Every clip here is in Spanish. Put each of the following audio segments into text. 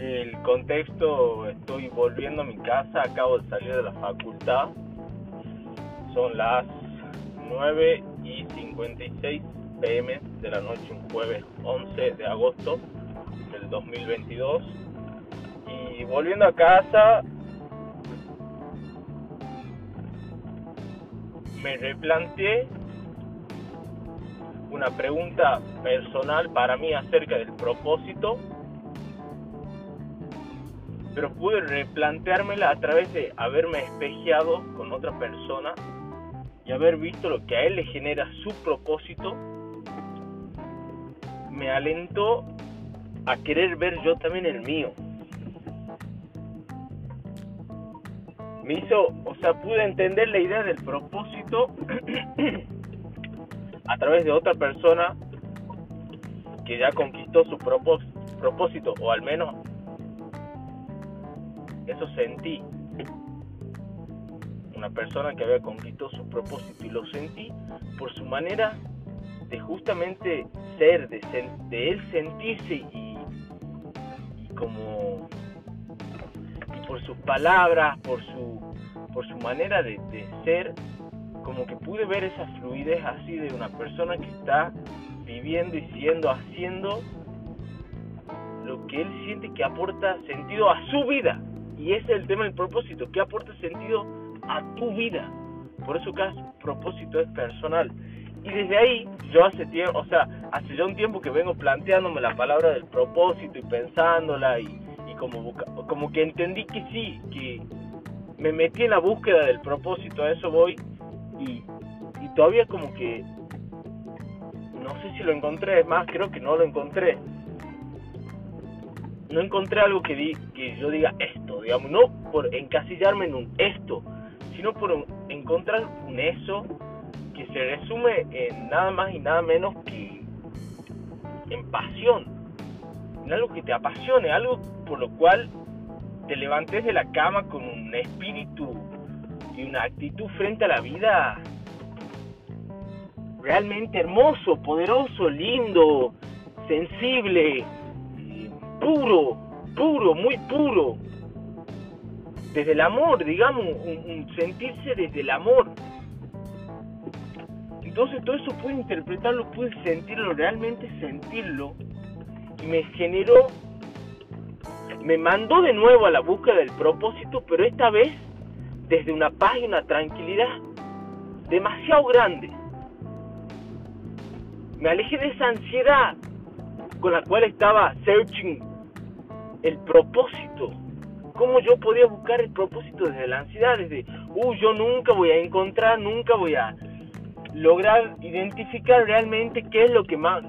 El contexto, estoy volviendo a mi casa, acabo de salir de la facultad. Son las 9 y 56 pm de la noche, un jueves 11 de agosto del 2022. Y volviendo a casa, me replanteé una pregunta personal para mí acerca del propósito, pero pude replanteármela a través de haberme espejeado con otra persona y haber visto lo que a él le genera su propósito, me alentó a querer ver yo también el mío. Me hizo, o sea, pude entender la idea del propósito a través de otra persona que ya conquistó su propósito, o al menos eso sentí. Una persona que había conquistado su propósito y lo sentí por su manera de justamente ser, de, de él sentirse y, y como por sus palabras, por su por su manera de, de ser como que pude ver esa fluidez así de una persona que está viviendo y siendo, haciendo lo que él siente que aporta sentido a su vida. Y ese es el tema del propósito, que aporta sentido a tu vida. Por eso cada propósito es personal. Y desde ahí, yo hace tiempo, o sea, hace ya un tiempo que vengo planteándome la palabra del propósito y pensándola y, y como, como que entendí que sí, que me metí en la búsqueda del propósito, a eso voy y, todavía como que no sé si lo encontré, es más, creo que no lo encontré. No encontré algo que, di, que yo diga esto, digamos, no por encasillarme en un esto, sino por encontrar un eso que se resume en nada más y nada menos que en pasión, en algo que te apasione, algo por lo cual te levantes de la cama con un espíritu una actitud frente a la vida realmente hermoso, poderoso, lindo, sensible, puro, puro, muy puro. Desde el amor, digamos, un, sentirse desde el amor. Entonces todo eso puede interpretarlo, puede sentirlo, realmente sentirlo. Y me generó, me mandó de nuevo a la búsqueda del propósito, pero esta vez desde una paz y una tranquilidad demasiado grande. Me alejé de esa ansiedad con la cual estaba searching el propósito. ¿Cómo yo podía buscar el propósito desde la ansiedad? Desde, uh, yo nunca voy a encontrar, nunca voy a lograr identificar realmente qué es lo que más...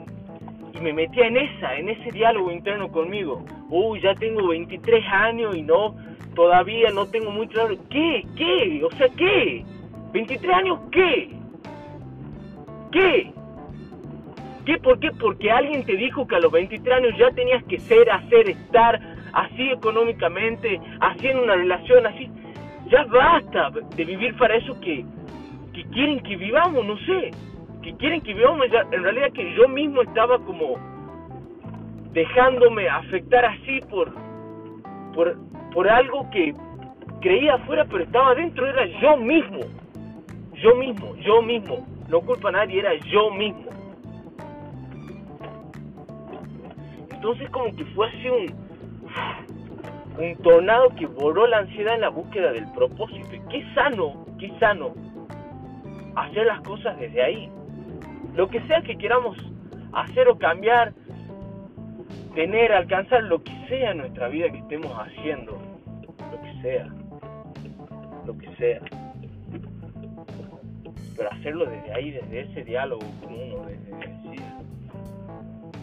Y me metía en esa, en ese diálogo interno conmigo. Uh, ya tengo 23 años y no todavía no tengo muy claro. ¿Qué? ¿Qué? O sea, ¿qué? ¿23 años qué? ¿Qué? ¿Qué? ¿Por qué? Porque alguien te dijo que a los 23 años ya tenías que ser, hacer, estar así económicamente, haciendo una relación así. Ya basta de vivir para eso que, que quieren que vivamos, no sé. Que quieren que vivamos. En realidad que yo mismo estaba como dejándome afectar así por, por por algo que creía afuera pero estaba dentro, era yo mismo. Yo mismo, yo mismo. No culpa a nadie, era yo mismo. Entonces como que fue así un, un tornado que borró la ansiedad en la búsqueda del propósito. Y qué sano, qué sano hacer las cosas desde ahí. Lo que sea que queramos hacer o cambiar, tener, alcanzar lo que sea en nuestra vida que estemos haciendo, lo que sea, lo que sea. Pero hacerlo desde ahí, desde ese diálogo con uno, desde decir,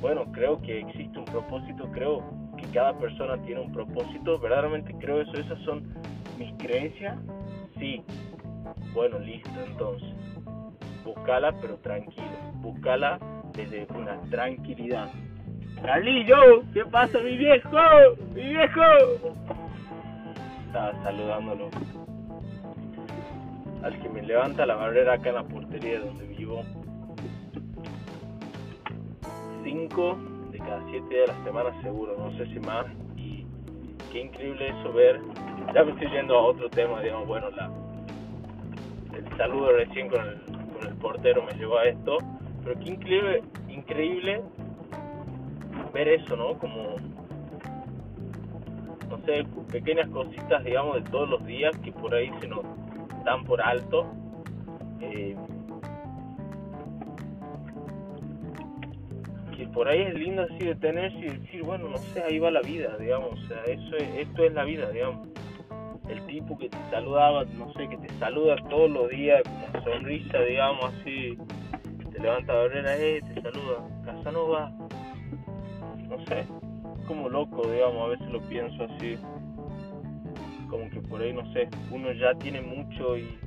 bueno, creo que existe un propósito, creo que cada persona tiene un propósito, verdaderamente creo eso, esas son mis creencias, sí, bueno, listo, entonces, búscala pero tranquilo, búscala desde una tranquilidad, Carlillo, ¿qué pasa mi viejo? ¡Mi viejo! Estaba saludándolo. Al que me levanta la barrera acá en la portería donde vivo. Cinco de cada siete días de la semana seguro, no sé si más. Y qué increíble eso ver. Ya me estoy yendo a otro tema, digamos, bueno, la, el saludo recién con el, con el portero me llevó a esto, pero qué increíble, increíble ver eso, ¿no? Como, no sé, pequeñas cositas, digamos, de todos los días que por ahí se nos dan por alto. Eh, por ahí es lindo así detenerse y decir, bueno, no sé, ahí va la vida, digamos, o sea, eso esto es la vida, digamos. El tipo que te saludaba, no sé, que te saluda todos los días con sonrisa, digamos, así, te levanta la barrera, eh, te saluda, Casanova, no sé, como loco, digamos, a veces lo pienso así, como que por ahí, no sé, uno ya tiene mucho y...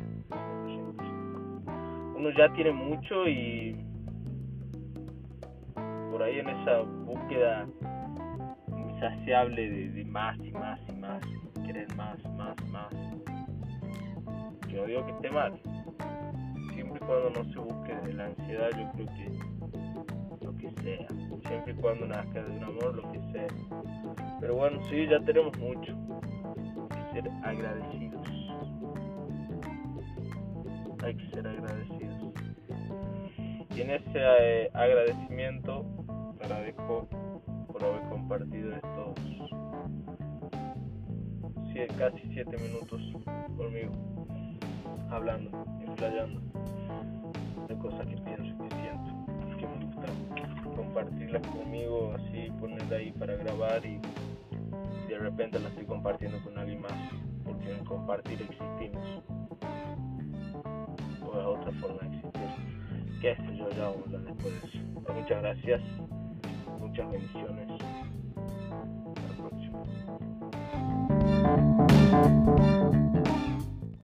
Uno ya tiene mucho y ahí en esa búsqueda insaciable de, más y más y más, querer más, más, más. No digo que esté mal, siempre y cuando no se busque de la ansiedad, yo creo que lo que sea, siempre y cuando nazca de un amor, lo que sea. Pero bueno, sí, ya tenemos mucho, hay que ser agradecidos. Hay que ser agradecidos. Y en ese eh, agradecimiento agradezco por haber compartido estos casi 7 minutos conmigo, hablando, explayando de cosas que pienso que siento, que me gusta compartirlas conmigo, así ponerla ahí para grabar y de repente las estoy compartiendo con alguien más, porque en compartir existimos, o es otra forma de existir, qué sé yo, ya vamos a después. Muchas gracias muchas bendiciones.